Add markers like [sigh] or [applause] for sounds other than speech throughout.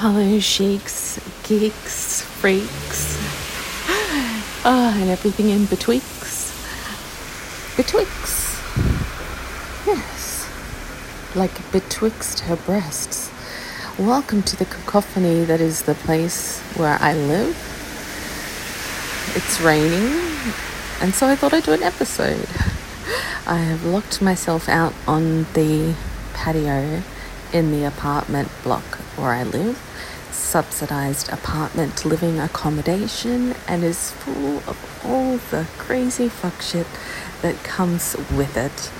Hello, sheiks, geeks, freaks, ah, [gasps] and everything in betwixt. Betwixt. Yes. Like betwixt her breasts. Welcome to the cacophony that is the place where I live. It's raining, and so I thought I'd do an episode. [laughs] I have locked myself out on the patio in the apartment block where I live subsidized apartment living accommodation and is full of all the crazy fuck shit that comes with it.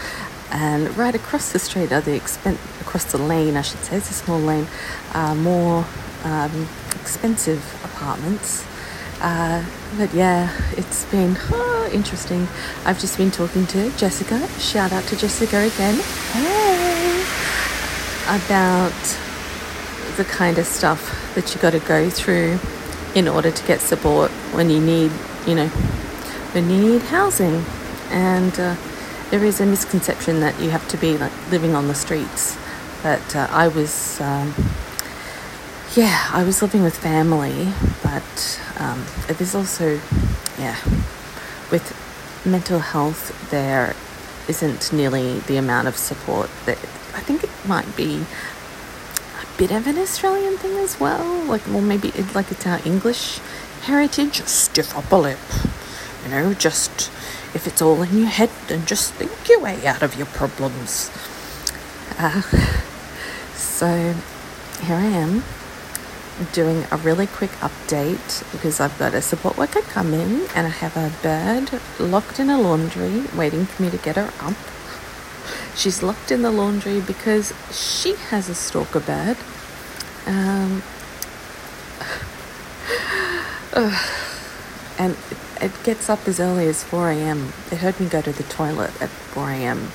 And right across the street are the expen- across the lane, I should say, it's a small lane, uh, more um, expensive apartments. Uh, but yeah, it's been oh, interesting. I've just been talking to Jessica. Shout out to Jessica again. Hey! About the kind of stuff that you got to go through in order to get support when you need, you know, when you need housing. And uh, there is a misconception that you have to be like living on the streets. But uh, I was, um, yeah, I was living with family, but um, there's also, yeah, with mental health, there isn't nearly the amount of support that I think it might be bit of an Australian thing as well. Like, well, maybe it, like it's our English heritage. Stiff upper lip. You know, just if it's all in your head, then just think your way out of your problems. Uh, so here I am doing a really quick update because I've got a support worker coming and I have a bird locked in a laundry waiting for me to get her up. She's locked in the laundry because she has a stalker bird. Um, [sighs] and it, it gets up as early as 4 a.m. It heard me go to the toilet at 4 a.m.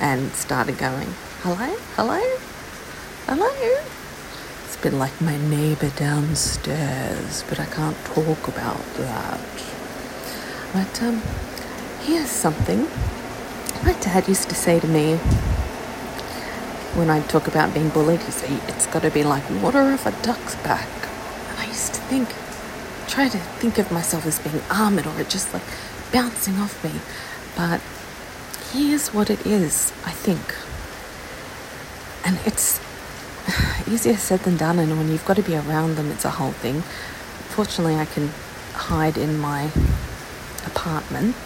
and started going, Hello? Hello? Hello? It's been like my neighbor downstairs, but I can't talk about that. But um, here's something my dad used to say to me when I talk about being bullied, he'd say, it's got to be like water off a duck's back. And I used to think, try to think of myself as being armored or just like bouncing off me. But here's what it is, I think. And it's [sighs] easier said than done, and when you've got to be around them, it's a whole thing. Fortunately, I can hide in my apartment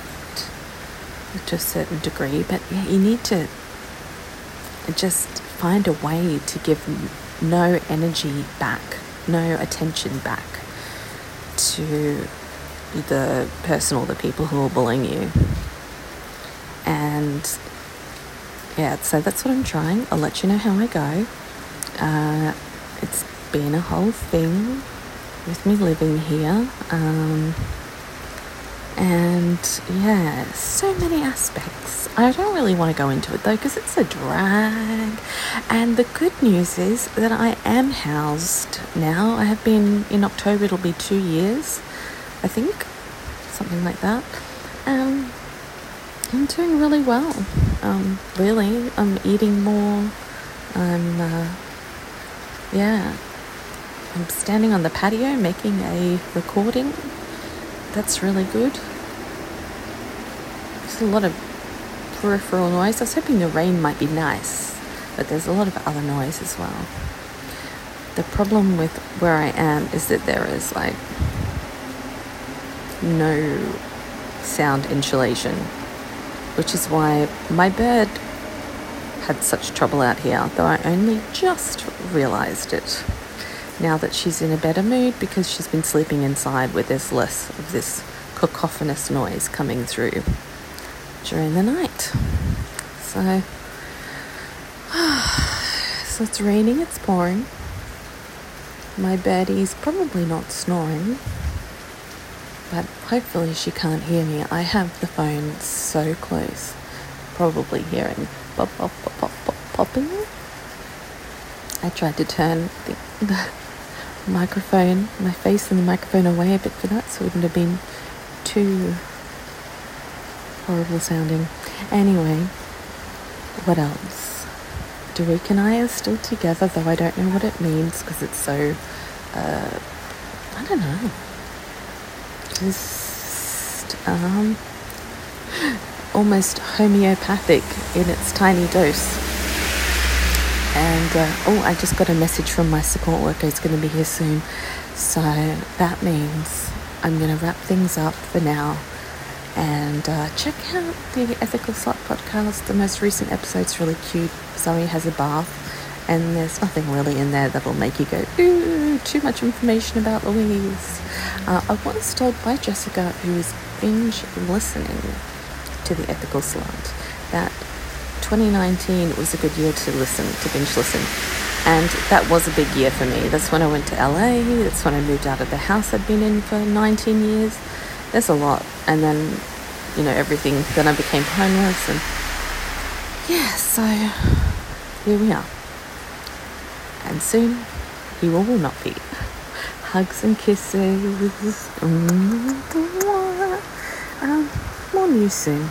to a certain degree, but you need to just find a way to give no energy back, no attention back to the person or the people who are bullying you. And yeah, so that's what I'm trying. I'll let you know how I go. Uh, it's been a whole thing with me living here. Um, and yeah, so many aspects. I don't really want to go into it though because it's a drag. And the good news is that I am housed now. I have been in October, it'll be two years, I think, something like that. Um, I'm doing really well. Um, really, I'm eating more. I'm, uh, yeah, I'm standing on the patio making a recording that's really good. There's a lot of peripheral noise. I was hoping the rain might be nice, but there's a lot of other noise as well. The problem with where I am is that there is like no sound insulation, which is why my bird had such trouble out here, though I only just realized it now that she's in a better mood because she's been sleeping inside where there's less of this cacophonous noise coming through during the night. So, [sighs] so it's raining, it's pouring. My birdie's probably not snoring, but hopefully she can't hear me. I have the phone so close, probably hearing pop, pop, pop, pop, pop, popping. I tried to turn the, the microphone, my face and the microphone away a bit for that, so it wouldn't have been too horrible sounding. Anyway, what else? Derek and I are still together, though I don't know what it means because it's so, uh, I don't know, just um, [gasps] almost homeopathic in its tiny dose. And uh, oh, I just got a message from my support worker. It's going to be here soon. So that means I'm going to wrap things up for now. And uh, check out the Ethical Slut podcast. The most recent episode's really cute. Zoe has a bath, and there's nothing really in there that'll make you go, ooh, too much information about Louise. Uh, I was told by Jessica, who is binge listening to the Ethical that 2019 was a good year to listen, to binge listen. And that was a big year for me. That's when I went to LA. That's when I moved out of the house I'd been in for 19 years. There's a lot. And then, you know, everything. Then I became homeless. And yeah, so here we are. And soon you will, will not be. [laughs] Hugs and kisses. Um, more news soon.